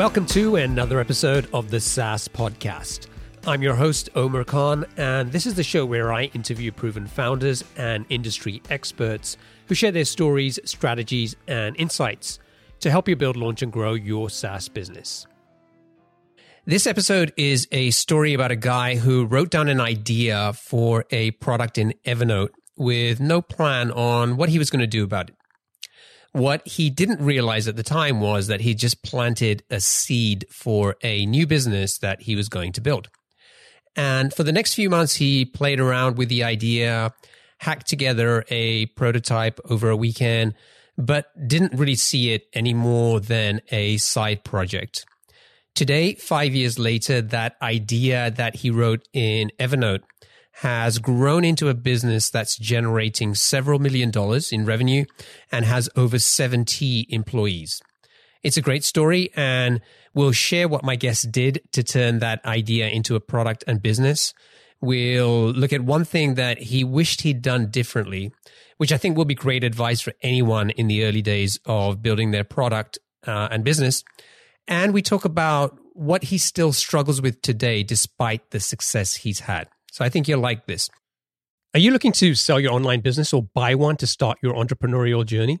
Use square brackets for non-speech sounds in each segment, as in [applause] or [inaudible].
Welcome to another episode of the SaaS Podcast. I'm your host, Omer Khan, and this is the show where I interview proven founders and industry experts who share their stories, strategies, and insights to help you build, launch, and grow your SaaS business. This episode is a story about a guy who wrote down an idea for a product in Evernote with no plan on what he was going to do about it. What he didn't realize at the time was that he just planted a seed for a new business that he was going to build. And for the next few months, he played around with the idea, hacked together a prototype over a weekend, but didn't really see it any more than a side project. Today, five years later, that idea that he wrote in Evernote has grown into a business that's generating several million dollars in revenue and has over 70 employees. It's a great story and we'll share what my guest did to turn that idea into a product and business. We'll look at one thing that he wished he'd done differently, which I think will be great advice for anyone in the early days of building their product uh, and business. And we talk about what he still struggles with today, despite the success he's had. So I think you'll like this. Are you looking to sell your online business or buy one to start your entrepreneurial journey?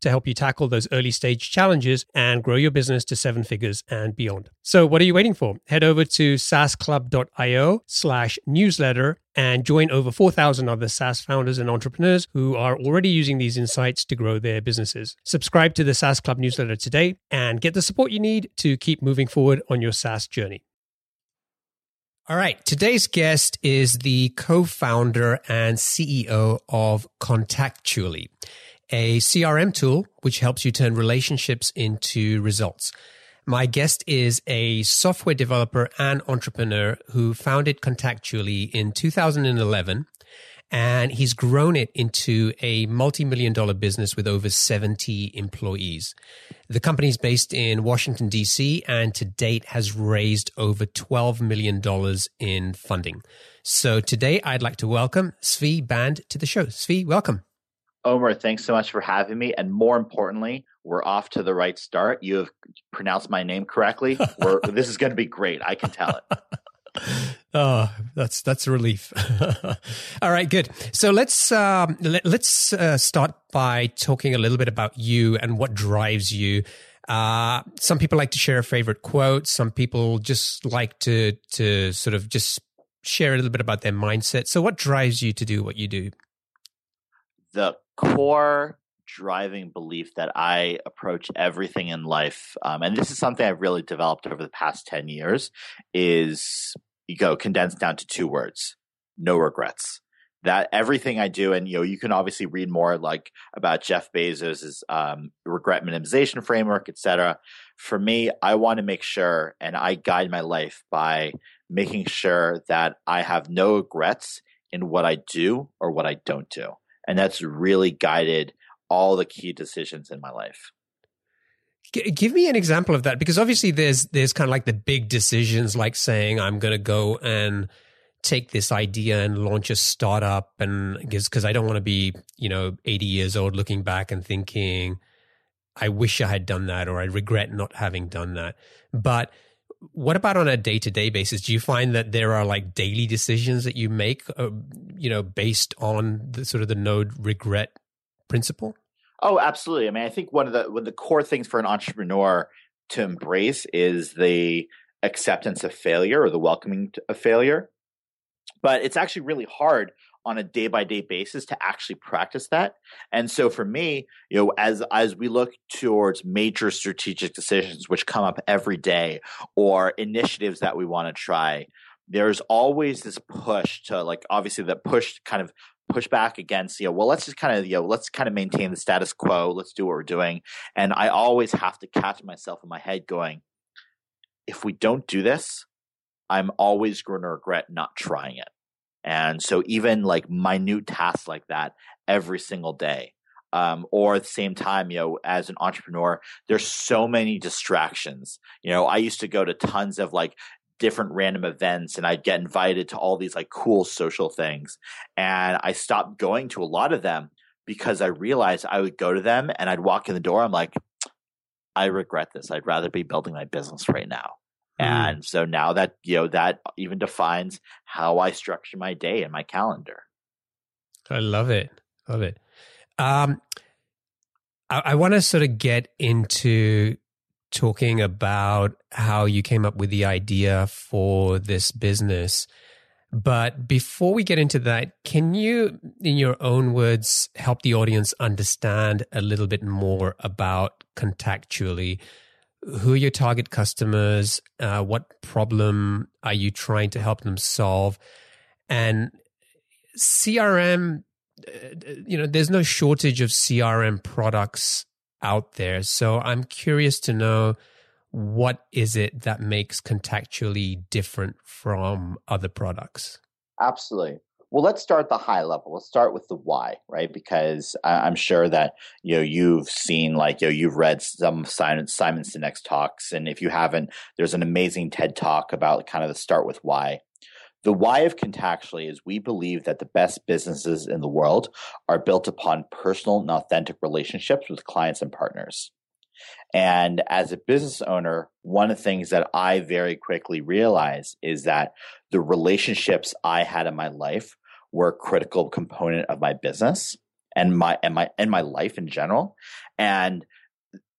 to help you tackle those early stage challenges and grow your business to seven figures and beyond. So, what are you waiting for? Head over to saasclub.io slash newsletter and join over 4,000 other SaaS founders and entrepreneurs who are already using these insights to grow their businesses. Subscribe to the SaaS Club newsletter today and get the support you need to keep moving forward on your SaaS journey. All right. Today's guest is the co-founder and CEO of Contactually, a CRM tool which helps you turn relationships into results. My guest is a software developer and entrepreneur who founded Contactually in 2011 and he's grown it into a multi-million dollar business with over 70 employees. The company is based in Washington DC and to date has raised over 12 million dollars in funding. So today I'd like to welcome Zvi Band to the show. Zvi, welcome. Omer, thanks so much for having me. And more importantly, we're off to the right start. You have pronounced my name correctly. [laughs] this is going to be great. I can tell it. [laughs] oh, that's that's a relief. [laughs] All right, good. So let's um, let, us uh, start by talking a little bit about you and what drives you. Uh, some people like to share a favorite quote. Some people just like to to sort of just share a little bit about their mindset. So, what drives you to do what you do? The core driving belief that I approach everything in life, um, and this is something I've really developed over the past 10 years, is you go condensed down to two words no regrets. that everything I do, and you know, you can obviously read more like about Jeff Bezos's um, regret minimization framework, etc. For me, I want to make sure, and I guide my life by making sure that I have no regrets in what I do or what I don't do, and that's really guided all the key decisions in my life. Give me an example of that, because obviously there's there's kind of like the big decisions, like saying I'm going to go and take this idea and launch a startup and because I don't want to be, you know, 80 years old looking back and thinking, I wish I had done that or I regret not having done that. But what about on a day to day basis? Do you find that there are like daily decisions that you make, uh, you know, based on the sort of the node regret principle? Oh, absolutely. I mean, I think one of the one of the core things for an entrepreneur to embrace is the acceptance of failure or the welcoming of failure but it's actually really hard on a day by day basis to actually practice that. And so for me, you know, as as we look towards major strategic decisions which come up every day or initiatives that we want to try, there's always this push to like obviously that push kind of push back against, you know, well, let's just kind of, you know, let's kind of maintain the status quo. Let's do what we're doing. And I always have to catch myself in my head going, if we don't do this, I'm always going to regret not trying it. And so even like minute tasks like that every single day. Um, or at the same time, you know, as an entrepreneur, there's so many distractions. You know, I used to go to tons of like different random events and I'd get invited to all these like cool social things. And I stopped going to a lot of them because I realized I would go to them and I'd walk in the door. I'm like, I regret this. I'd rather be building my business right now. Mm. And so now that, you know, that even defines how I structure my day and my calendar. I love it. Love it. Um, I, I want to sort of get into talking about how you came up with the idea for this business. But before we get into that, can you, in your own words, help the audience understand a little bit more about Contactually? Who are your target customers? Uh, what problem are you trying to help them solve? And CRM, uh, you know, there's no shortage of CRM products out there. So I'm curious to know what is it that makes Contactually different from other products? Absolutely. Well, let's start the high level. Let's start with the why, right? Because I'm sure that you know you've seen like you know you've read some Simon Simon Sinek's talks, and if you haven't, there's an amazing TED talk about kind of the start with why. The why of Contactually is we believe that the best businesses in the world are built upon personal and authentic relationships with clients and partners. And as a business owner, one of the things that I very quickly realized is that the relationships I had in my life were a critical component of my business and my and my and my life in general. And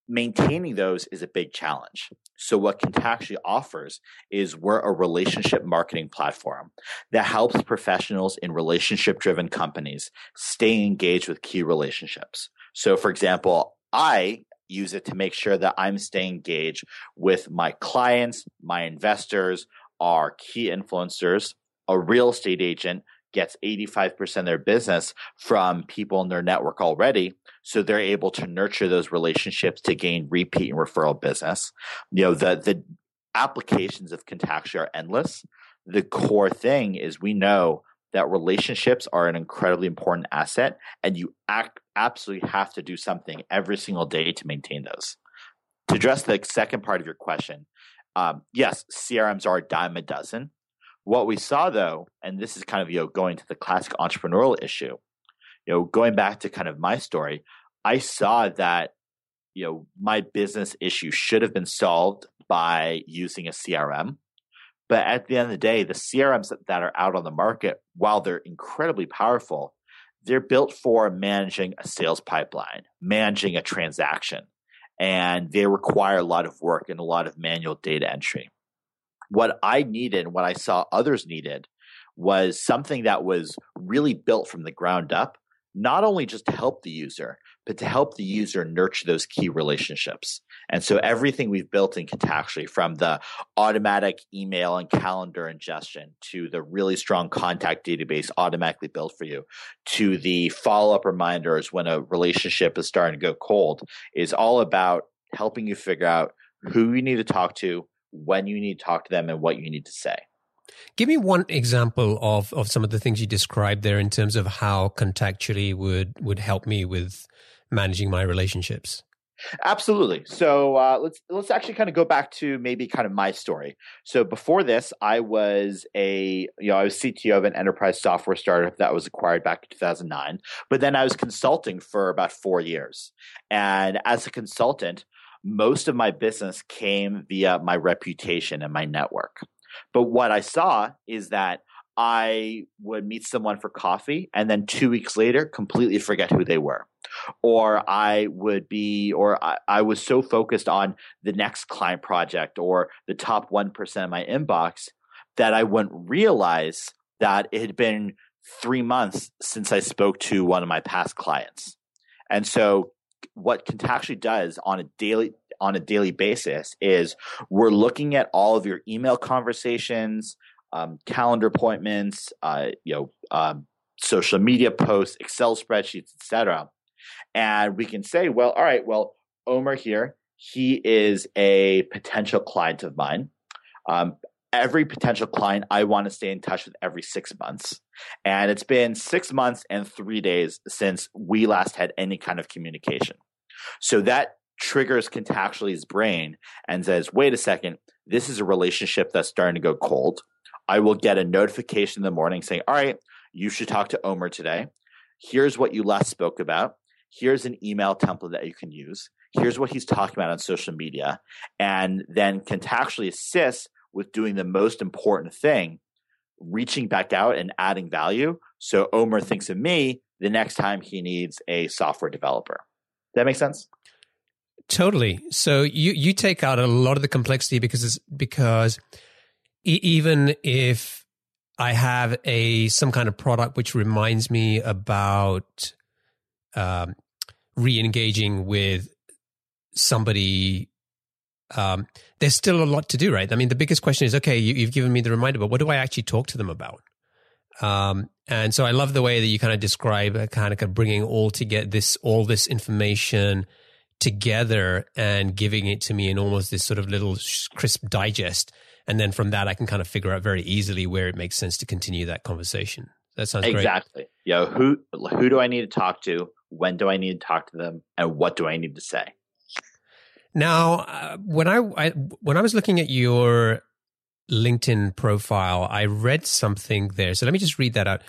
maintaining those is a big challenge. So what Contactually offers is we're a relationship marketing platform that helps professionals in relationship driven companies stay engaged with key relationships. So for example, I use it to make sure that I'm staying engaged with my clients, my investors, our key influencers. A real estate agent gets 85% of their business from people in their network already. So they're able to nurture those relationships to gain repeat and referral business. You know, the, the applications of Contactually are endless. The core thing is we know that relationships are an incredibly important asset and you act, absolutely have to do something every single day to maintain those. To address the second part of your question, um, yes, CRMs are a dime a dozen. What we saw though, and this is kind of you know going to the classic entrepreneurial issue, you know, going back to kind of my story, I saw that you know my business issue should have been solved by using a CRM but at the end of the day, the CRMs that are out on the market, while they're incredibly powerful, they're built for managing a sales pipeline, managing a transaction, and they require a lot of work and a lot of manual data entry. What I needed, and what I saw others needed, was something that was really built from the ground up, not only just to help the user, but to help the user nurture those key relationships. And so everything we've built in Contactually from the automatic email and calendar ingestion to the really strong contact database automatically built for you to the follow up reminders when a relationship is starting to go cold is all about helping you figure out who you need to talk to, when you need to talk to them, and what you need to say. Give me one example of, of some of the things you described there in terms of how contactually would would help me with managing my relationships. Absolutely. So uh, let's let's actually kind of go back to maybe kind of my story. So before this, I was a you know I was CTO of an enterprise software startup that was acquired back in 2009. But then I was consulting for about four years, and as a consultant, most of my business came via my reputation and my network. But what I saw is that I would meet someone for coffee and then two weeks later completely forget who they were. Or I would be, or I, I, was so focused on the next client project or the top 1% of my inbox that I wouldn't realize that it had been three months since I spoke to one of my past clients. And so what Contactually does on a daily on a daily basis is we're looking at all of your email conversations, um, calendar appointments, uh, you know, um, social media posts, Excel spreadsheets, etc. And we can say, well, all right, well, Omer here, he is a potential client of mine. Um, every potential client I want to stay in touch with every six months. And it's been six months and three days since we last had any kind of communication. So that triggers Contactually's brain and says, wait a second, this is a relationship that's starting to go cold. I will get a notification in the morning saying, all right, you should talk to Omer today. Here's what you last spoke about. Here's an email template that you can use. Here's what he's talking about on social media. And then Contactually assist with doing the most important thing, reaching back out and adding value. So Omer thinks of me the next time he needs a software developer. Does that make sense? Totally. So you you take out a lot of the complexity because it's because e- even if I have a some kind of product which reminds me about um, re-engaging with somebody, um, there's still a lot to do, right? I mean, the biggest question is, okay, you, have given me the reminder, but what do I actually talk to them about? Um, and so I love the way that you kind of describe uh, kind of bringing all together this all this information together and giving it to me in almost this sort of little crisp digest. And then from that, I can kind of figure out very easily where it makes sense to continue that conversation. That sounds exactly. great. Exactly. Yeah. Who who do I need to talk to? When do I need to talk to them? And what do I need to say? Now, uh, when I, I when I was looking at your LinkedIn profile, I read something there. So let me just read that out.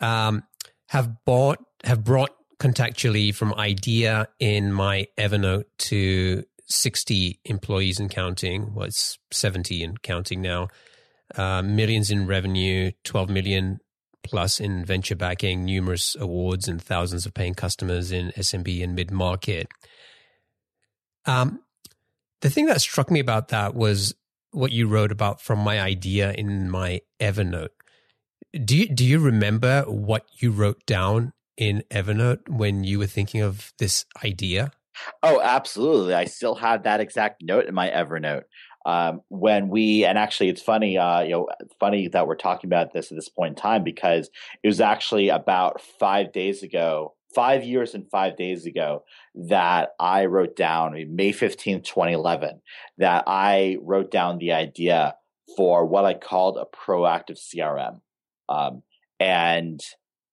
Um, have bought have brought contactually from idea in my Evernote to 60 employees and counting. Well, it's 70 and counting now. Uh, millions in revenue, 12 million plus in venture backing, numerous awards and thousands of paying customers in SMB and mid market. Um, the thing that struck me about that was what you wrote about from my idea in my Evernote. Do you, do you remember what you wrote down in Evernote when you were thinking of this idea? Oh, absolutely. I still have that exact note in my Evernote. Um, when we and actually it's funny uh, you know funny that we're talking about this at this point in time because it was actually about five days ago five years and five days ago that i wrote down may 15th 2011 that i wrote down the idea for what i called a proactive crm um, and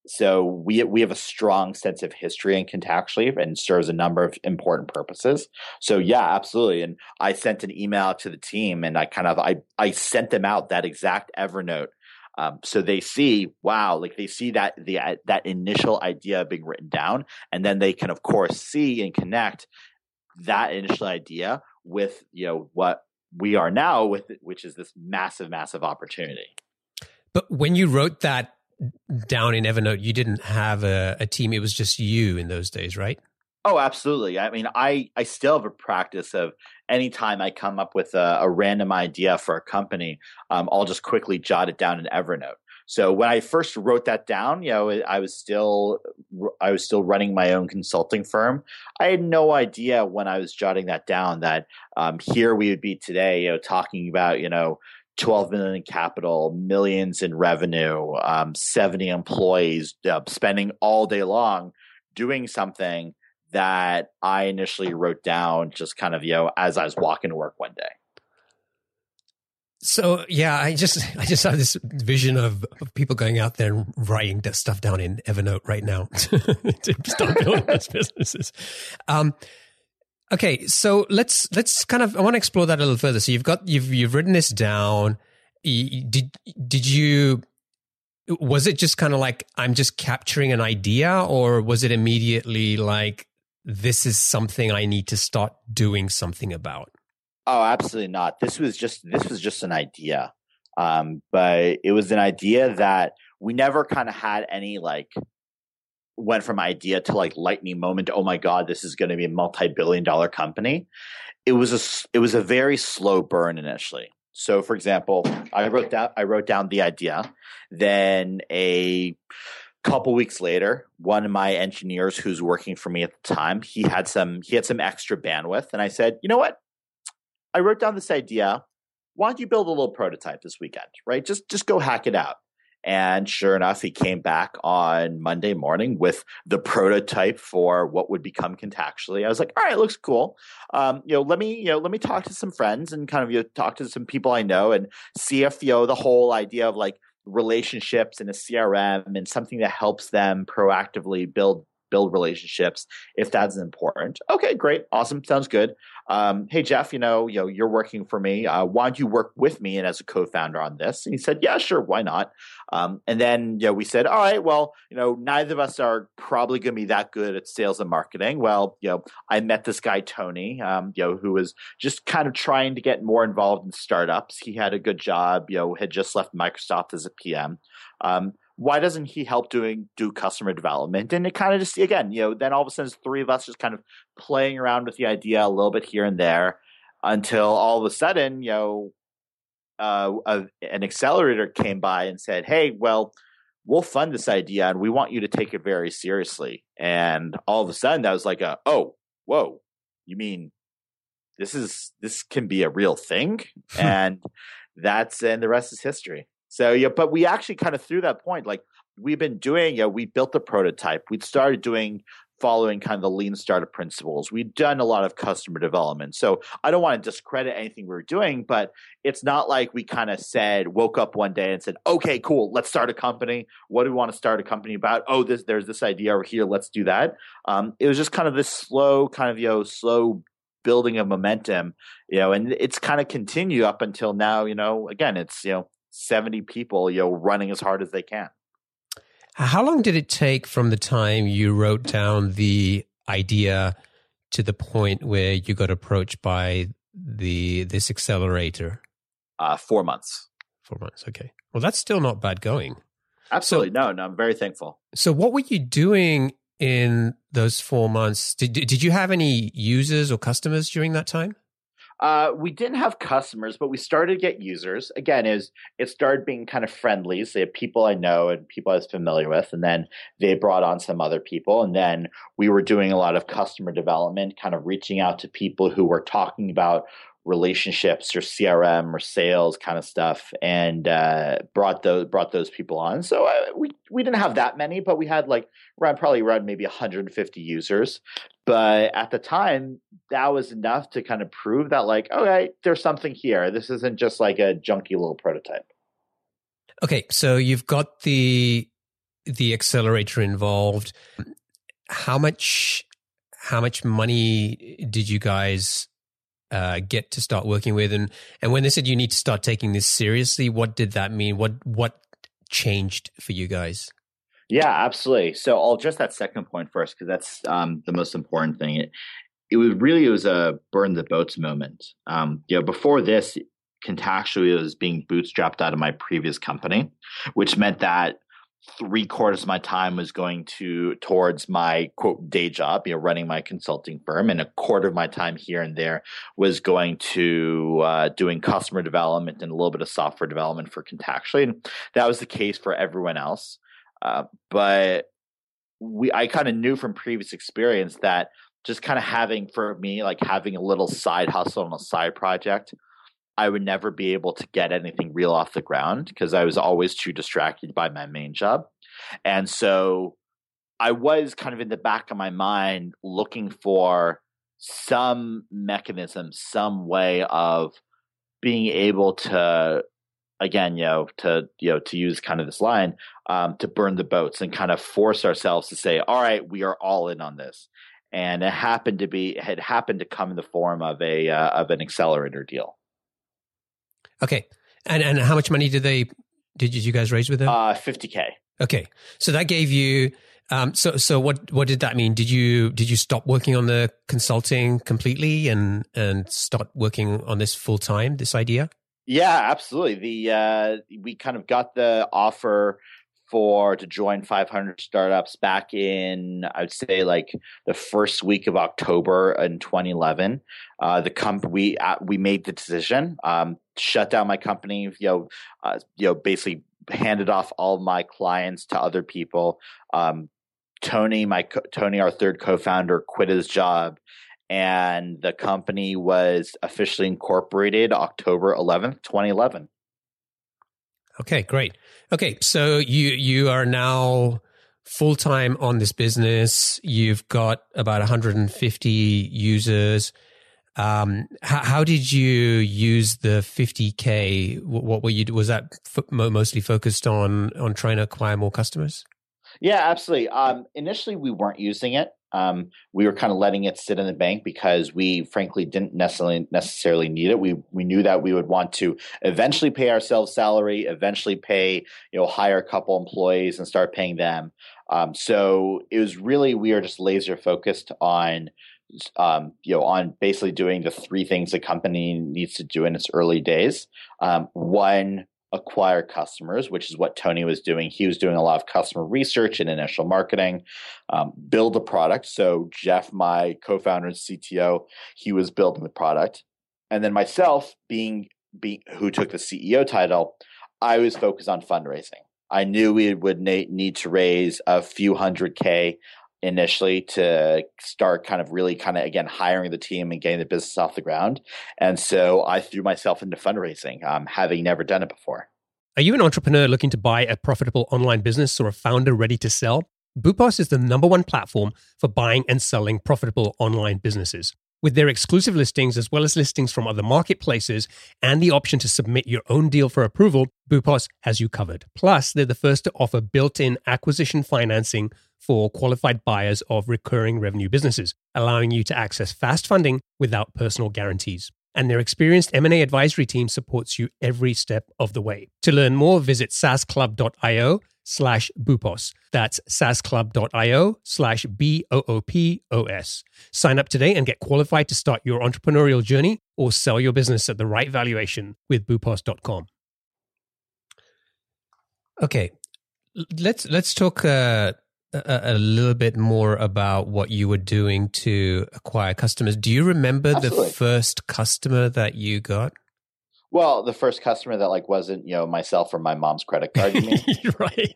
so we we have a strong sense of history in Contactually and serves a number of important purposes. So yeah, absolutely. And I sent an email to the team and I kind of I I sent them out that exact Evernote. Um, so they see, wow, like they see that the uh, that initial idea being written down, and then they can of course see and connect that initial idea with you know what we are now with, which is this massive, massive opportunity. But when you wrote that down in Evernote, you didn't have a, a team. It was just you in those days, right? Oh, absolutely. I mean, I, I still have a practice of anytime I come up with a, a random idea for a company, um, I'll just quickly jot it down in Evernote. So when I first wrote that down, you know, I was still I was still running my own consulting firm. I had no idea when I was jotting that down that um, here we would be today, you know, talking about you know 12 million in capital, millions in revenue, um, 70 employees, uh, spending all day long doing something that I initially wrote down just kind of, you know, as I was walking to work one day. So yeah, I just [laughs] I just have this vision of, of people going out there and writing stuff down in Evernote right now [laughs] to start building those businesses. Um, okay, so let's let's kind of I want to explore that a little further. So you've got you've you've written this down. Did did you was it just kind of like I'm just capturing an idea, or was it immediately like this is something I need to start doing something about? Oh, absolutely not. This was just this was just an idea. Um, but it was an idea that we never kind of had any like went from idea to like lightning moment. Oh my god, this is going to be a multi-billion dollar company. It was a it was a very slow burn initially. So, for example, I wrote down I wrote down the idea. Then a couple weeks later, one of my engineers who's working for me at the time, he had some he had some extra bandwidth, and I said, you know what? I wrote down this idea. Why don't you build a little prototype this weekend, right? Just just go hack it out. And sure enough, he came back on Monday morning with the prototype for what would become Contactually. I was like, all right, looks cool. Um, you know, let me, you know, let me talk to some friends and kind of you know, talk to some people I know and see if, you know, the whole idea of like relationships and a CRM and something that helps them proactively build build relationships if that's important. Okay, great, awesome, sounds good. Um, hey Jeff, you know, you know, you're working for me. Uh, why don't you work with me and as a co-founder on this? And he said, Yeah, sure, why not? Um, and then you know, we said, All right, well, you know, neither of us are probably going to be that good at sales and marketing. Well, you know, I met this guy Tony, um, you know, who was just kind of trying to get more involved in startups. He had a good job, you know, had just left Microsoft as a PM. Um, why doesn't he help doing do customer development? And it kind of just again, you know, then all of a sudden three of us just kind of playing around with the idea a little bit here and there until all of a sudden, you know, uh, a, an accelerator came by and said, "Hey, well, we'll fund this idea and we want you to take it very seriously." And all of a sudden, that was like a, "Oh, whoa, you mean this is this can be a real thing?" [laughs] and that's and the rest is history. So yeah, but we actually kind of through that point, like we've been doing, you know, we built the prototype. We'd started doing following kind of the lean startup principles. We've done a lot of customer development. So I don't want to discredit anything we were doing, but it's not like we kind of said, woke up one day and said, okay, cool, let's start a company. What do we want to start a company about? Oh, this, there's this idea over here. Let's do that. Um, it was just kind of this slow, kind of, you know, slow building of momentum, you know, and it's kind of continue up until now, you know, again, it's, you know, 70 people, you know, running as hard as they can. How long did it take from the time you wrote down the idea to the point where you got approached by the this accelerator? Uh, four months. Four months. Okay. Well, that's still not bad going. Absolutely. So, no, no, I'm very thankful. So, what were you doing in those four months? Did, did you have any users or customers during that time? Uh, we didn't have customers, but we started to get users. Again, is it started being kind of friendly. So they had people I know and people I was familiar with, and then they brought on some other people, and then we were doing a lot of customer development, kind of reaching out to people who were talking about relationships or CRM or sales kind of stuff, and uh, brought those brought those people on. So uh, we we didn't have that many, but we had like around probably around maybe 150 users. But at the time, that was enough to kind of prove that like, okay, there's something here. This isn't just like a junky little prototype. Okay, so you've got the the accelerator involved. How much how much money did you guys uh, get to start working with? And and when they said you need to start taking this seriously, what did that mean? What what changed for you guys? Yeah, absolutely. So I'll just that second point first because that's um, the most important thing. It, it was really it was a burn the boats moment. Um, you know, before this, Contactually was being bootstrapped out of my previous company, which meant that three quarters of my time was going to towards my quote day job, you know, running my consulting firm, and a quarter of my time here and there was going to uh, doing customer development and a little bit of software development for Contactually. And that was the case for everyone else. Uh, but we, I kind of knew from previous experience that just kind of having for me, like having a little side hustle and a side project I would never be able to get anything real off the ground because I was always too distracted by my main job. And so I was kind of in the back of my mind looking for some mechanism, some way of being able to again, you know, to you know, to use kind of this line, um, to burn the boats and kind of force ourselves to say, all right, we are all in on this. And it happened to be, had happened to come in the form of a uh, of an accelerator deal. Okay. And and how much money did they did you guys raise with them? Uh 50k. Okay. So that gave you um so so what what did that mean? Did you did you stop working on the consulting completely and and start working on this full time this idea? Yeah, absolutely. The uh we kind of got the offer for to join 500 startups back in I would say like the first week of October in 2011. Uh, the company we uh, we made the decision, um, shut down my company. You know, uh, you know, basically handed off all my clients to other people. Um, Tony, my co- Tony, our third co-founder, quit his job, and the company was officially incorporated October 11th, 2011. Okay, great. Okay, so you you are now full time on this business. You've got about 150 users. Um, how, how, did you use the 50k? What were you? Was that f- mostly focused on on trying to acquire more customers? Yeah, absolutely. Um, initially, we weren't using it. Um, we were kind of letting it sit in the bank because we, frankly, didn't necessarily necessarily need it. We we knew that we would want to eventually pay ourselves salary, eventually pay you know hire a couple employees and start paying them. Um, so it was really we are just laser focused on um, you know, on basically doing the three things a company needs to do in its early days. Um, one, acquire customers, which is what Tony was doing. He was doing a lot of customer research and initial marketing, um, build a product. So Jeff, my co-founder and CTO, he was building the product, and then myself, being, being who took the CEO title, I was focused on fundraising. I knew we would need to raise a few hundred K initially to start kind of really kind of again hiring the team and getting the business off the ground. And so I threw myself into fundraising, um, having never done it before. Are you an entrepreneur looking to buy a profitable online business or a founder ready to sell? Boopos is the number one platform for buying and selling profitable online businesses. With their exclusive listings, as well as listings from other marketplaces, and the option to submit your own deal for approval, Boopos has you covered. Plus, they're the first to offer built in acquisition financing for qualified buyers of recurring revenue businesses, allowing you to access fast funding without personal guarantees. And their experienced M&A advisory team supports you every step of the way. To learn more, visit saasclub.io slash boopos. That's saasclub.io slash B-O-O-P-O-S. Sign up today and get qualified to start your entrepreneurial journey or sell your business at the right valuation with boopos.com. Okay, let's let's talk uh, a, a, little bit more about what you were doing to acquire customers. Do you remember Absolutely. the first customer that you got? Well, the first customer that like wasn't you know myself or my mom's credit card. [laughs] right.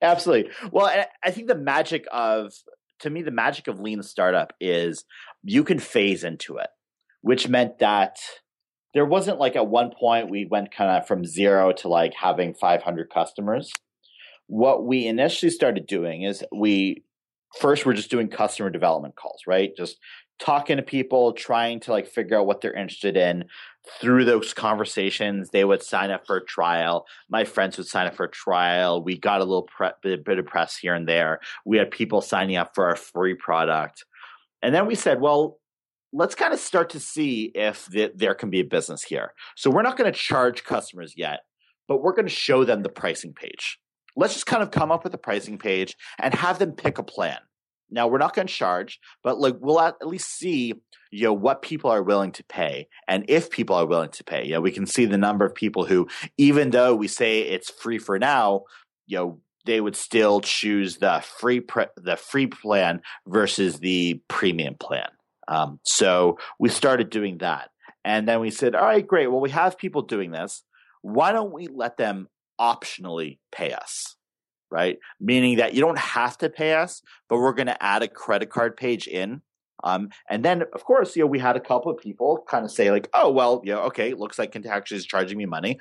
Absolutely. Well, I think the magic of to me the magic of lean startup is you can phase into it, which meant that there wasn't like at one point we went kind of from zero to like having 500 customers what we initially started doing is we first we're just doing customer development calls, right? Just talking to people, trying to like figure out what they're interested in. Through those conversations, they would sign up for a trial. My friends would sign up for a trial. We got a little pre- bit, of press here and there. We had people signing up for our free product. And then we said, well, let's kind of start to see if the, there can be a business here. So we're not going to charge customers yet, but we're going to show them the pricing page let's just kind of come up with a pricing page and have them pick a plan. Now we're not going to charge, but like we'll at least see you know what people are willing to pay and if people are willing to pay. You know, we can see the number of people who even though we say it's free for now, you know, they would still choose the free pre- the free plan versus the premium plan. Um, so we started doing that, and then we said, "All right, great. Well, we have people doing this. Why don't we let them optionally pay us?" Right, meaning that you don't have to pay us, but we're going to add a credit card page in um, and then, of course, you know, we had a couple of people kind of say like, "Oh, well, yeah, okay, looks like Contactually is charging me money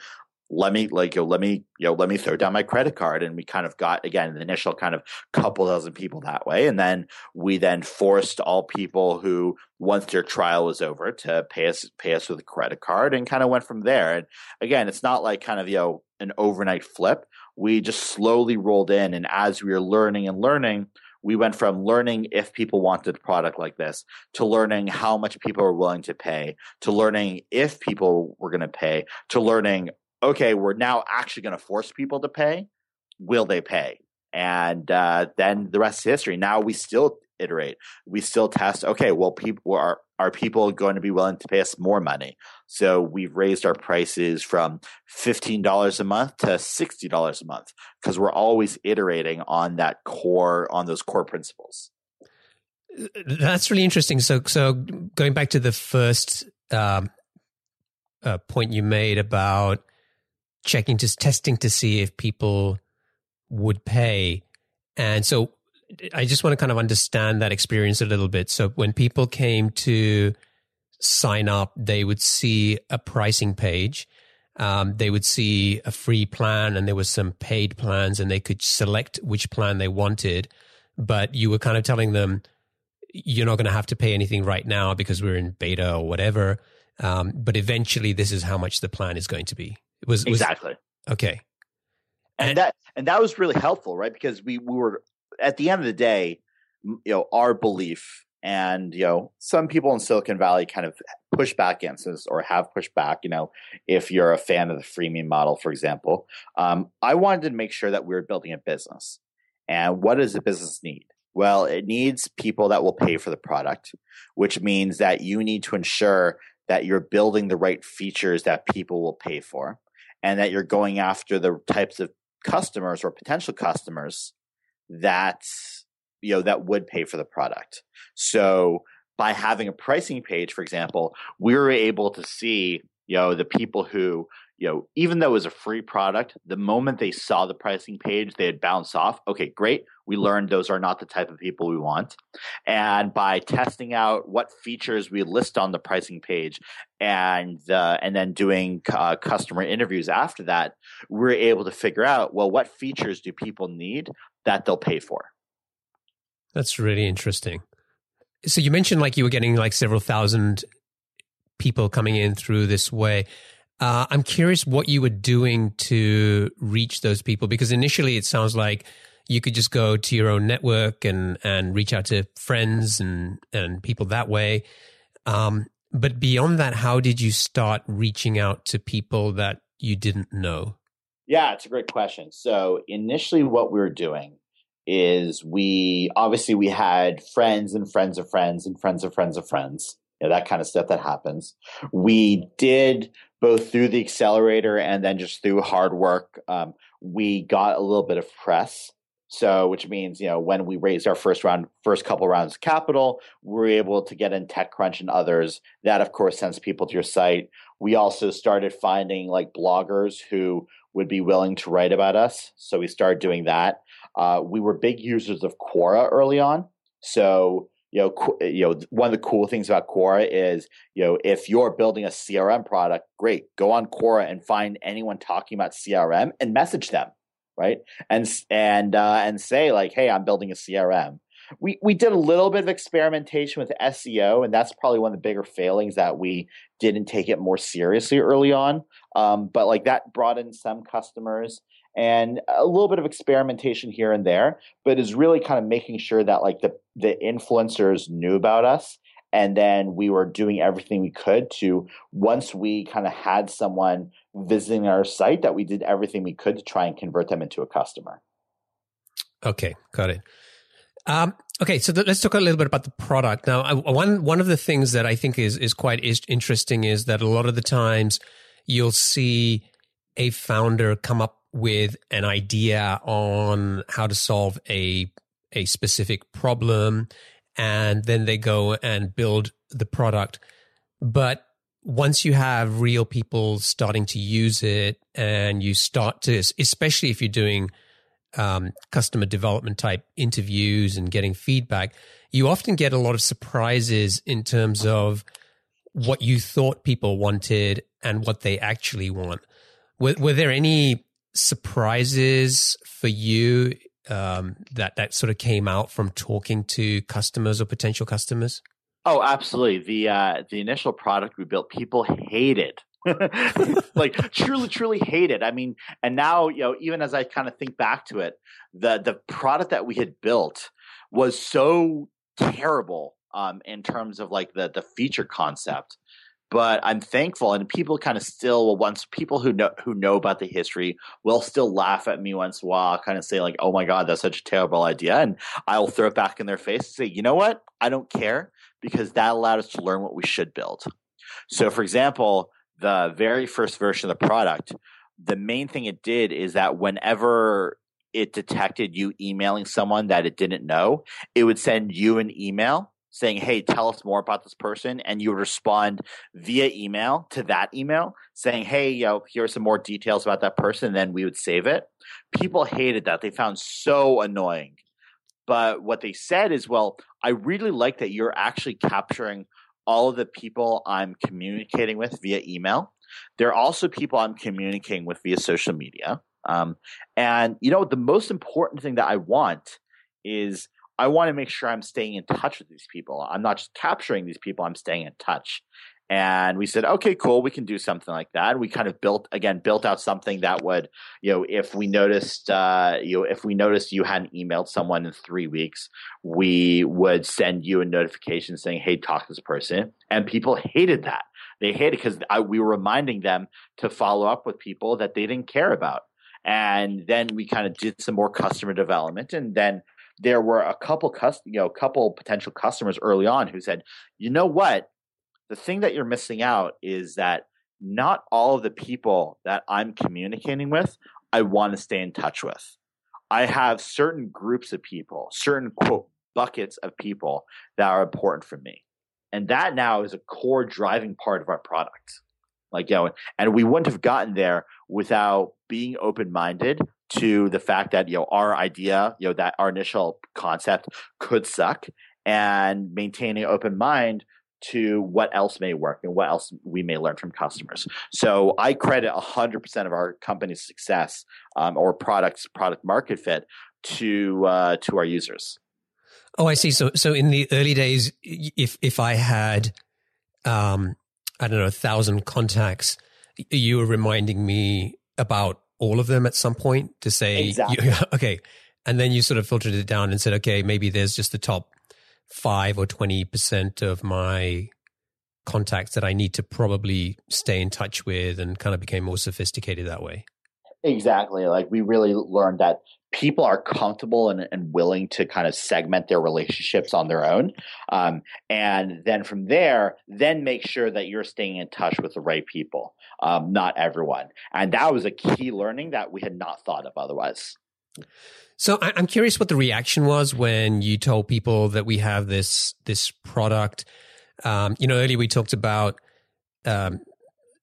let me like know, let me know let me throw down my credit card. And we kind of got again the initial kind of couple dozen people that way. And then we then forced all people who once their trial was over to pay us pay us with a credit card and kind of went from there. And again it's not like kind of you know an overnight flip. We just slowly rolled in. And as we were learning and learning we went from learning if people wanted a product like this to learning how much people are willing to pay to learning if people were going to pay to learning okay, we're now actually going to force people to pay. Will they pay? And uh, then the rest is history. Now we still iterate. We still test. Okay, well, people are are people going to be willing to pay us more money? So we've raised our prices from fifteen dollars a month to sixty dollars a month because we're always iterating on that core on those core principles. That's really interesting. So, so going back to the first um, uh, point you made about checking just testing to see if people would pay. And so I just want to kind of understand that experience a little bit. So when people came to sign up, they would see a pricing page. Um, they would see a free plan and there was some paid plans and they could select which plan they wanted. But you were kind of telling them, you're not going to have to pay anything right now because we're in beta or whatever. Um, but eventually this is how much the plan is going to be. It was, was exactly. Okay, and, and that and that was really helpful, right? Because we we were at the end of the day, you know, our belief and you know some people in silicon valley kind of push back against this or have pushed back you know if you're a fan of the freemium model for example. Um, i wanted to make sure that we were building a business. And what does a business need? Well it needs people that will pay for the product which means that you need to ensure that you're building the right features that people will pay for and that you're going after the types of customers or potential customers that you know that would pay for the product. So by having a pricing page, for example, we were able to see you know the people who you know even though it was a free product, the moment they saw the pricing page, they had bounced off. Okay, great. We learned those are not the type of people we want. And by testing out what features we list on the pricing page and uh, and then doing uh, customer interviews after that, we're able to figure out well what features do people need that they'll pay for. That's really interesting. So you mentioned like you were getting like several thousand people coming in through this way. Uh, I'm curious what you were doing to reach those people because initially it sounds like you could just go to your own network and and reach out to friends and and people that way. Um, but beyond that, how did you start reaching out to people that you didn't know? Yeah, it's a great question. So initially, what we were doing is we obviously we had friends and friends of friends and friends of friends of friends. Know, that kind of stuff that happens. We did both through the accelerator and then just through hard work. Um, we got a little bit of press so, which means, you know, when we raised our first round, first couple rounds of capital, we were able to get in TechCrunch and others. That, of course, sends people to your site. We also started finding like bloggers who would be willing to write about us. So we started doing that. Uh, we were big users of Quora early on. So, you know, you know, one of the cool things about Quora is, you know, if you're building a CRM product, great, go on Quora and find anyone talking about CRM and message them right? And and uh, and say like, hey, I'm building a CRM. We we did a little bit of experimentation with SEO, and that's probably one of the bigger failings that we didn't take it more seriously early on. Um, but like that brought in some customers and a little bit of experimentation here and there, but is really kind of making sure that like the the influencers knew about us and then we were doing everything we could to once we kind of had someone visiting our site that we did everything we could to try and convert them into a customer. Okay got it. Um, okay so th- let's talk a little bit about the product. Now I, one one of the things that i think is is quite is interesting is that a lot of the times you'll see a founder come up with an idea on how to solve a a specific problem and then they go and build the product. But once you have real people starting to use it and you start to, especially if you're doing um, customer development type interviews and getting feedback, you often get a lot of surprises in terms of what you thought people wanted and what they actually want. Were, were there any surprises for you um, that that sort of came out from talking to customers or potential customers? Oh, absolutely. The uh, the initial product we built, people hated. It [laughs] like truly, truly hated. I mean, and now you know, even as I kind of think back to it, the the product that we had built was so terrible um, in terms of like the the feature concept but I'm thankful, and people kind of still will once people who know who know about the history will still laugh at me once in a while, kind of say like, "Oh my god, that's such a terrible idea," and I'll throw it back in their face and say, "You know what? I don't care because that allowed us to learn what we should build." So, for example, the very first version of the product, the main thing it did is that whenever it detected you emailing someone that it didn't know, it would send you an email saying, Hey, tell us more about this person. And you respond via email to that email saying, Hey, know, here are some more details about that person. And then we would save it. People hated that. They found so annoying. But what they said is, well, I really like that you're actually capturing all of the people I'm communicating with via email. There are also people I'm communicating with via social media. Um, and, you know, the most important thing that I want is I want to make sure I'm staying in touch with these people. I'm not just capturing these people, I'm staying in touch. And we said, okay, cool, we can do something like that. We kind of built again, built out something that would, you know, if we noticed, uh, you know, if we noticed you hadn't emailed someone in three weeks, we would send you a notification saying, "Hey, talk to this person." And people hated that. They hated because we were reminding them to follow up with people that they didn't care about. And then we kind of did some more customer development, and then there were a couple cust- you know, couple potential customers early on who said, "You know what? The thing that you're missing out is that not all of the people that I'm communicating with, I want to stay in touch with. I have certain groups of people, certain quote buckets of people that are important for me. And that now is a core driving part of our product. Like, you know, and we wouldn't have gotten there without being open minded to the fact that you know our idea, you know that our initial concept could suck, and maintaining open mind to what else may work and what else we may learn from customers. So I credit 100% of our company's success um, or products product market fit to uh, to our users. Oh, I see. So so in the early days, if if I had, um, I don't know, a thousand contacts, you were reminding me about all of them at some point to say, exactly. you, [laughs] okay. And then you sort of filtered it down and said, okay, maybe there's just the top five or 20% of my contacts that I need to probably stay in touch with and kind of became more sophisticated that way. Exactly. Like we really learned that people are comfortable and, and willing to kind of segment their relationships on their own. Um, and then from there, then make sure that you're staying in touch with the right people, um, not everyone. And that was a key learning that we had not thought of otherwise. So I'm curious what the reaction was when you told people that we have this this product. Um, you know, earlier we talked about um,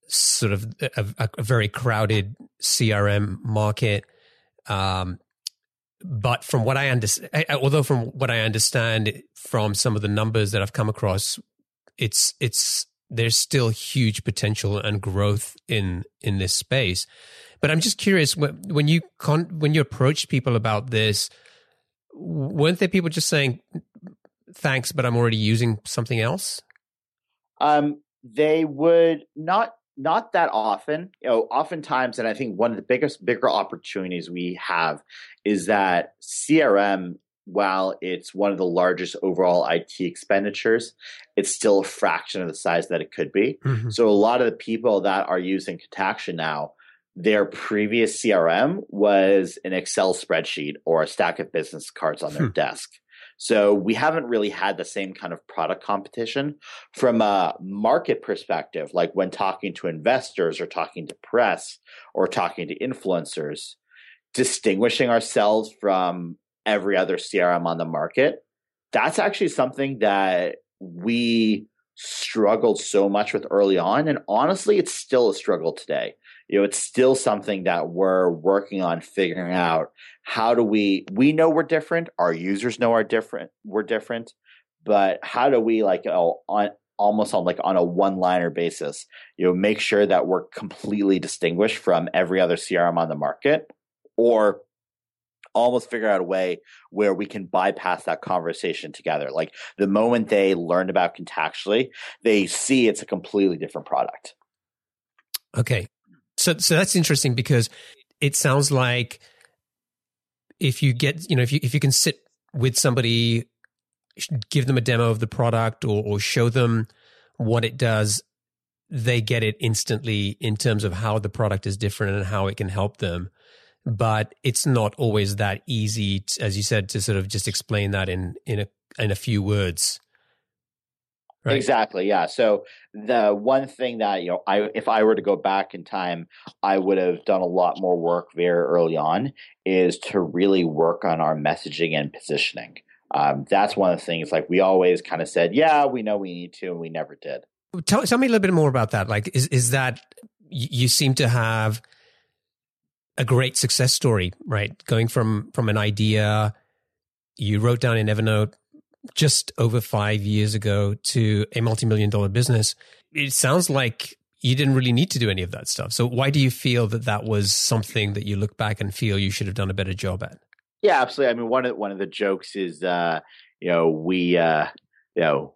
sort of a, a, very crowded CRM market. Um, but from what I understand, although from what I understand from some of the numbers that I've come across, it's it's there's still huge potential and growth in in this space. But I'm just curious when when you con- when you approached people about this, weren't there people just saying, "Thanks, but I'm already using something else"? Um, they would not not that often. You know, oftentimes, and I think one of the biggest, bigger opportunities we have is that CRM, while it's one of the largest overall IT expenditures, it's still a fraction of the size that it could be. Mm-hmm. So a lot of the people that are using Contactually now, their previous CRM was an Excel spreadsheet or a stack of business cards on their hmm. desk. So we haven't really had the same kind of product competition from a market perspective, like when talking to investors or talking to press or talking to influencers. distinguishing ourselves from every other CRM on the market, that's actually something that we struggled so much with early on. And honestly, it's still a struggle today. You know, it's still something that we're working on figuring out how do we we know we're different, our users know are different, we're different, but how do we like oh, on almost on like on a one liner basis, you know, make sure that we're completely distinguished from every other CRM on the market or almost figure out a way where we can bypass that conversation together. Like the moment they learn about Contactually, they see it's a completely different product. Okay. So so that's interesting because it sounds like if you get, you know, if you if you can sit with somebody give them a demo of the product or, or show them what it does, they get it instantly in terms of how the product is different and how it can help them. But it's not always that easy, to, as you said, to sort of just explain that in in a in a few words. Right? Exactly. Yeah. So the one thing that you know, I if I were to go back in time, I would have done a lot more work very early on. Is to really work on our messaging and positioning um, that's one of the things like we always kind of said, yeah, we know we need to, and we never did. Tell, tell me a little bit more about that. Like, is, is that you seem to have a great success story, right? Going from, from an idea you wrote down in Evernote just over five years ago to a multi-million dollar business. It sounds like you didn't really need to do any of that stuff. So why do you feel that that was something that you look back and feel you should have done a better job at? Yeah, absolutely. I mean, one of one of the jokes is, uh, you know, we, uh, you know,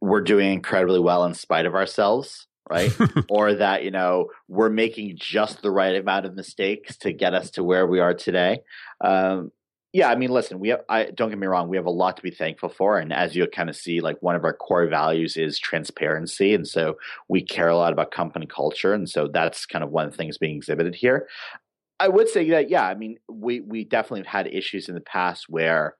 we're doing incredibly well in spite of ourselves, right? [laughs] or that you know we're making just the right amount of mistakes to get us to where we are today. Um, yeah, I mean, listen, we have, I don't get me wrong, we have a lot to be thankful for, and as you kind of see, like one of our core values is transparency, and so we care a lot about company culture, and so that's kind of one of the things being exhibited here. I would say that yeah, I mean we we definitely have had issues in the past where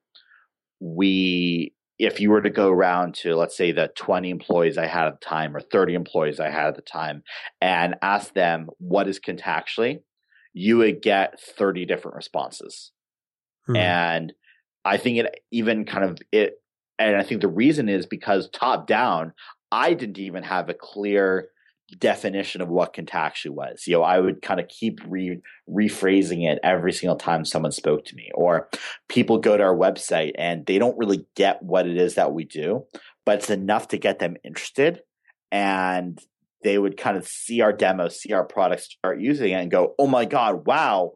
we if you were to go around to let's say the 20 employees I had at the time or 30 employees I had at the time and ask them what is contactually, you would get 30 different responses. Hmm. And I think it even kind of it and I think the reason is because top down, I didn't even have a clear definition of what Contactually was. You know, I would kind of keep re- rephrasing it every single time someone spoke to me. Or people go to our website and they don't really get what it is that we do, but it's enough to get them interested. And they would kind of see our demo, see our product, start using it, and go, "Oh my god, wow!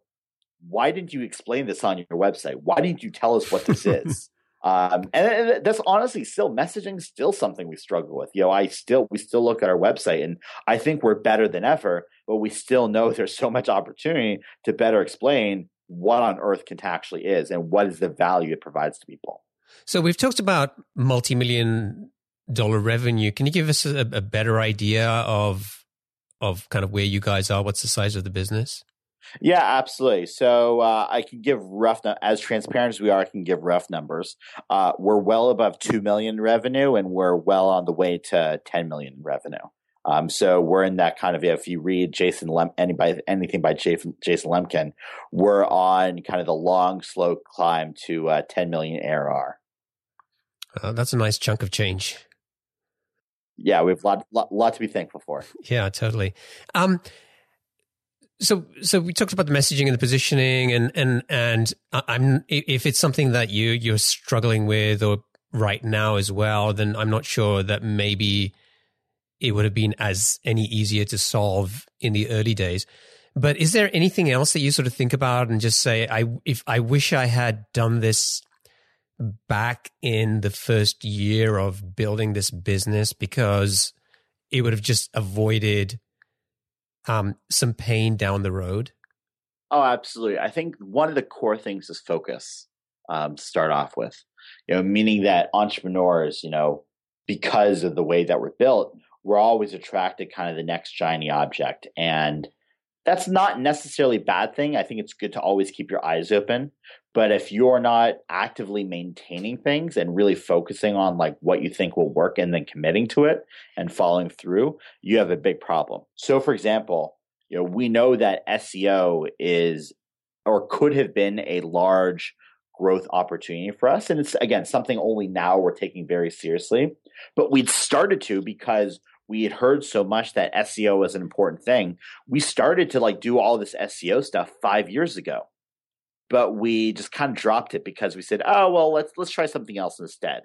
Why didn't you explain this on your website? Why didn't you tell us what this is?" [laughs] Um, and that's honestly still messaging still something we struggle with. You know, I still we still look at our website and I think we're better than ever, but we still know [laughs] there's so much opportunity to better explain what on earth Contactually is and what is the value it provides to people. So we've talked about multi-million dollar revenue. Can you give us a, a better idea of of kind of where you guys are? What's the size of the business? Yeah, absolutely. So uh, I can give rough, as transparent as we are, I can give rough numbers. Uh, we're well above two million revenue, and we're well on the way to ten million revenue. Um, so we're in that kind of. If you read Jason Lem, anybody, anything by Jason, Jason Lemkin, we're on kind of the long, slow climb to uh, ten million ARR. Uh, that's a nice chunk of change. Yeah, we have a lot, lot, lot to be thankful for. Yeah, totally. Um, so, so we talked about the messaging and the positioning, and and and I'm if it's something that you you're struggling with or right now as well, then I'm not sure that maybe it would have been as any easier to solve in the early days. But is there anything else that you sort of think about and just say, I if I wish I had done this back in the first year of building this business because it would have just avoided um, some pain down the road? Oh, absolutely. I think one of the core things is focus. Um, start off with, you know, meaning that entrepreneurs, you know, because of the way that we're built, we're always attracted kind of the next shiny object, and that's not necessarily a bad thing. I think it's good to always keep your eyes open. But if you're not actively maintaining things and really focusing on like what you think will work and then committing to it and following through, you have a big problem. So for example, you know, we know that SEO is or could have been a large growth opportunity for us. And it's again something only now we're taking very seriously. But we'd started to because we had heard so much that SEO was an important thing. We started to like do all this SEO stuff five years ago. But we just kind of dropped it because we said, oh well let's let's try something else instead.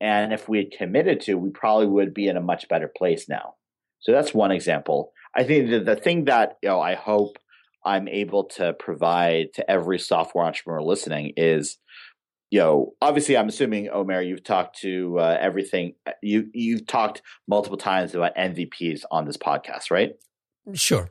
And if we had committed to, we probably would be in a much better place now. So that's one example. I think the, the thing that you know I hope I'm able to provide to every software entrepreneur listening is, you know, obviously I'm assuming Omer, you've talked to uh, everything. Uh, you you've talked multiple times about MVPs on this podcast, right? Sure.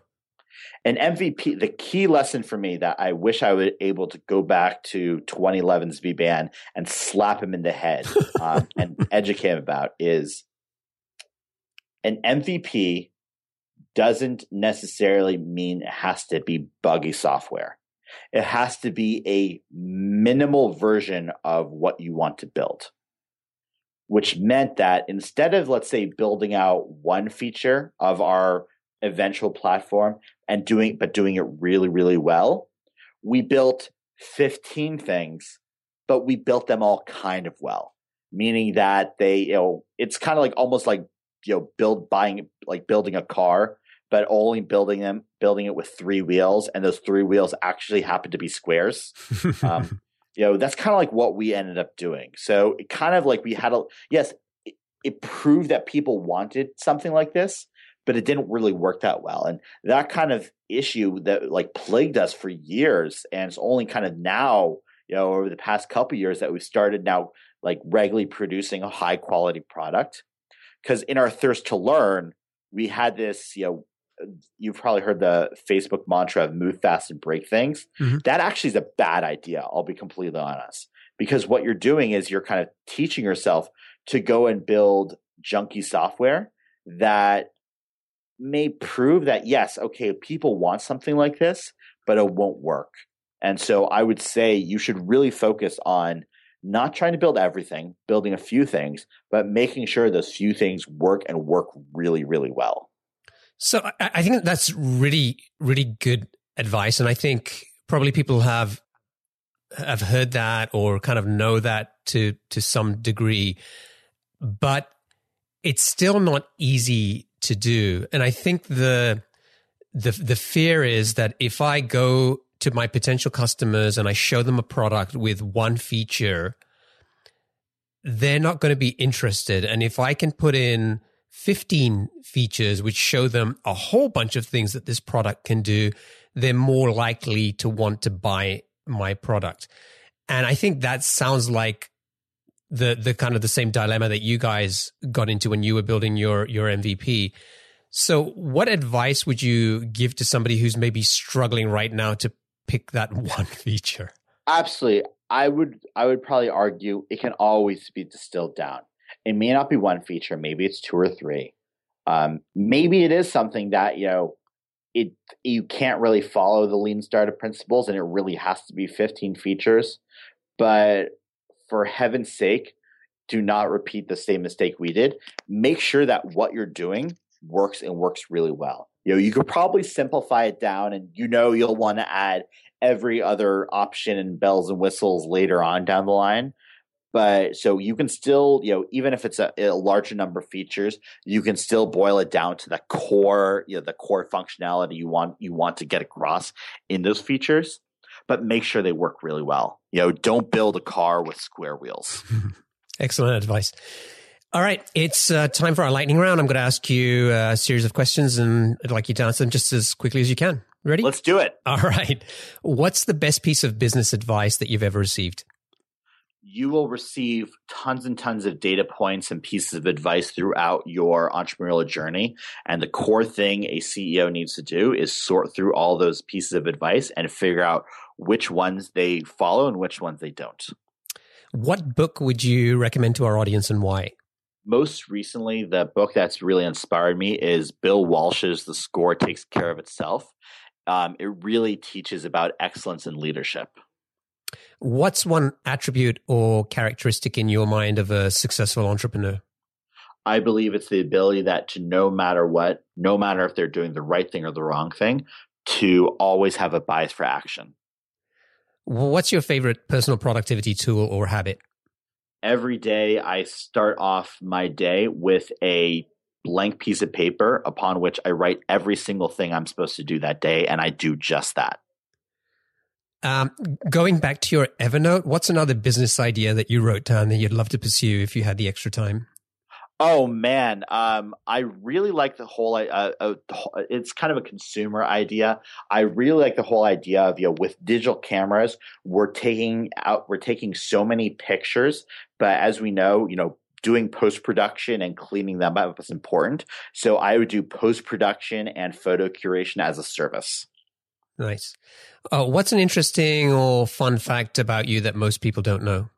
An MVP, the key lesson for me that I wish I was able to go back to 2011's Zvi Band and slap him in the head [laughs] um, and educate him about is an MVP doesn't necessarily mean it has to be buggy software. It has to be a minimal version of what you want to build, which meant that instead of, let's say, building out one feature of our eventual platform and doing, but doing it really, really well, we built 15 things, but we built them all kind of well, meaning that they, you know, it's kind of like almost like, you know, build buying, like building a car but only building them building it with three wheels and those three wheels actually happen to be squares. Um, [laughs] you know that's kind of like what we ended up doing. So it kind of like we had a yes it, it proved that people wanted something like this but it didn't really work that well and that kind of issue that like plagued us for years and it's only kind of now you know over the past couple of years that we've started now like regularly producing a high quality product because in our thirst to learn we had this you know you've probably heard the Facebook mantra of move fast and break things. Mm-hmm. That actually is a bad idea. I'll be completely honest. Because what you're doing is you're kind of teaching yourself to go and build junky software that may prove that, yes, okay, people want something like this, but it won't work. And so I would say you should really focus on not trying to build everything, building a few things, but making sure those few things work and work really, really well. So I, think that's really, really good advice. And I think probably people have have heard that or kind of know that to to some degree, but it's still not easy to do. And I think the the the fear is that if I go to my potential customers and I show them a product with one feature, they're not going to be interested. And if I can put in 15 features which show them a whole bunch of things that this product can do, they're more likely to want to buy my product. And I think that sounds like the the kind of the same dilemma that you guys got into when you were building your your MVP. So, what advice would you give to somebody who's maybe struggling right now to pick that [laughs] one feature? Absolutely. I would I would probably argue it can always be distilled down. It may not be one feature, maybe it's two or three. Um, maybe it is something that you know it you can't really follow the lean startup principles, and it really has to be 15 features. But for heaven's sake, do not repeat the same mistake we did. Make sure that what you're doing works and works really well. You know, you could probably simplify it down, and you know you'll want to add every other option and bells and whistles later on down the line but so you can still you know even if it's a, a, larger number of features you can still boil it down to the core you know the core functionality you want you want to get across in those features but make sure they work really well you know don't build a car with square wheels [laughs] excellent advice all right, it's uh, time for our lightning round. I'm going to ask you a series of questions, and I'd like you to answer them just as quickly as you can. Ready? Let's do it. All right. What's the best piece of business advice that you've ever received? you will receive tons and tons of data points and pieces of advice throughout your entrepreneurial journey. And the core thing a CEO needs to do is sort through all those pieces of advice and figure out which ones they follow and which ones they don't. What book would you recommend to our audience and why? Most recently, the book that's really inspired me is Bill Walsh's The Score Takes Care of Itself. Um, it really teaches about excellence in leadership. What's one attribute or characteristic in your mind of a successful entrepreneur? I believe it's the ability that to no matter what, no matter if they're doing the right thing or the wrong thing, to always have a bias for action. What's your favorite personal productivity tool or habit? Every day, I start off my day with a blank piece of paper upon which I write every single thing I'm supposed to do that day, and I do just that. Um, going back to your Evernote, what's another business idea that you wrote down that you'd love to pursue if you had the extra time? Oh man, um, I really like the whole. Uh, uh, it's kind of a consumer idea. I really like the whole idea of you know with digital cameras, we're taking out, we're taking so many pictures, but as we know, you know, doing post production and cleaning them up is important. So I would do post production and photo curation as a service. Nice. Uh, what's an interesting or fun fact about you that most people don't know?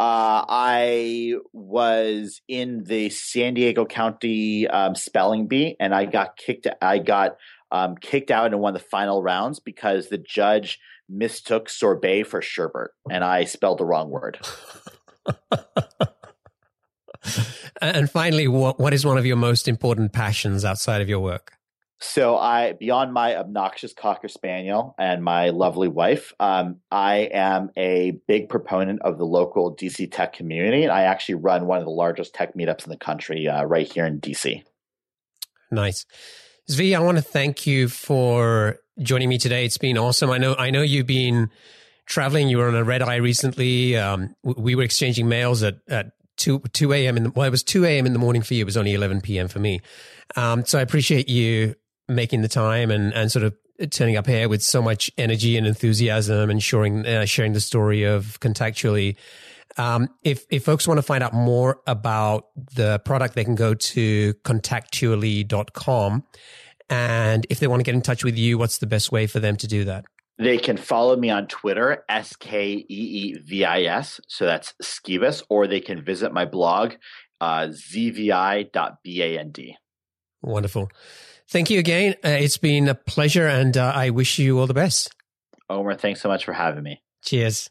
Uh, I was in the San Diego County um, spelling bee, and I got kicked. I got um, kicked out in one of the final rounds because the judge mistook sorbet for sherbet, and I spelled the wrong word. [laughs] and finally, what, what is one of your most important passions outside of your work? So I, beyond my obnoxious cocker spaniel and my lovely wife, um, I am a big proponent of the local DC tech community. And I actually run one of the largest tech meetups in the country uh, right here in DC. Nice, Zvi. I want to thank you for joining me today. It's been awesome. I know. I know you've been traveling. You were on a red eye recently. Um, we were exchanging mails at at two two a.m. in the, well, it was two a.m. in the morning for you. It was only eleven p.m. for me. Um, so I appreciate you making the time and, and sort of turning up here with so much energy and enthusiasm and sharing, uh, sharing the story of Contactually. Um, if, if folks want to find out more about the product, they can go to contactually.com. And if they want to get in touch with you, what's the best way for them to do that? They can follow me on Twitter, S K E E V I S. So that's Skeevis, or they can visit my blog, uh, zvi.band. Wonderful. Thank you again. Uh, it's been a pleasure and uh, I wish you all the best. Omer, thanks so much for having me. Cheers.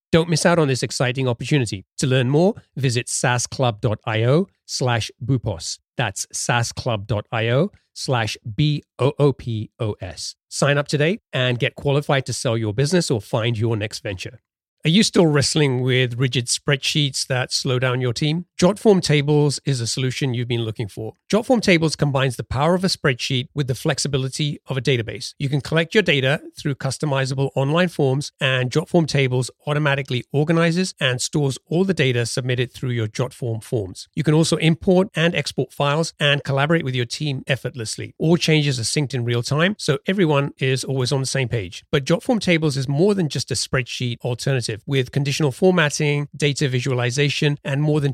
Don't miss out on this exciting opportunity. To learn more, visit saasclub.io slash boopos. That's saasclub.io slash B-O-O-P-O-S. Sign up today and get qualified to sell your business or find your next venture. Are you still wrestling with rigid spreadsheets that slow down your team? Jotform Tables is a solution you've been looking for. Jotform Tables combines the power of a spreadsheet with the flexibility of a database. You can collect your data through customizable online forms, and Jotform Tables automatically organizes and stores all the data submitted through your Jotform forms. You can also import and export files and collaborate with your team effortlessly. All changes are synced in real time, so everyone is always on the same page. But Jotform Tables is more than just a spreadsheet alternative with conditional formatting, data visualization, and more than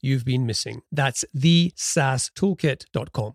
you've been missing. That's the SaaStoolkit.com.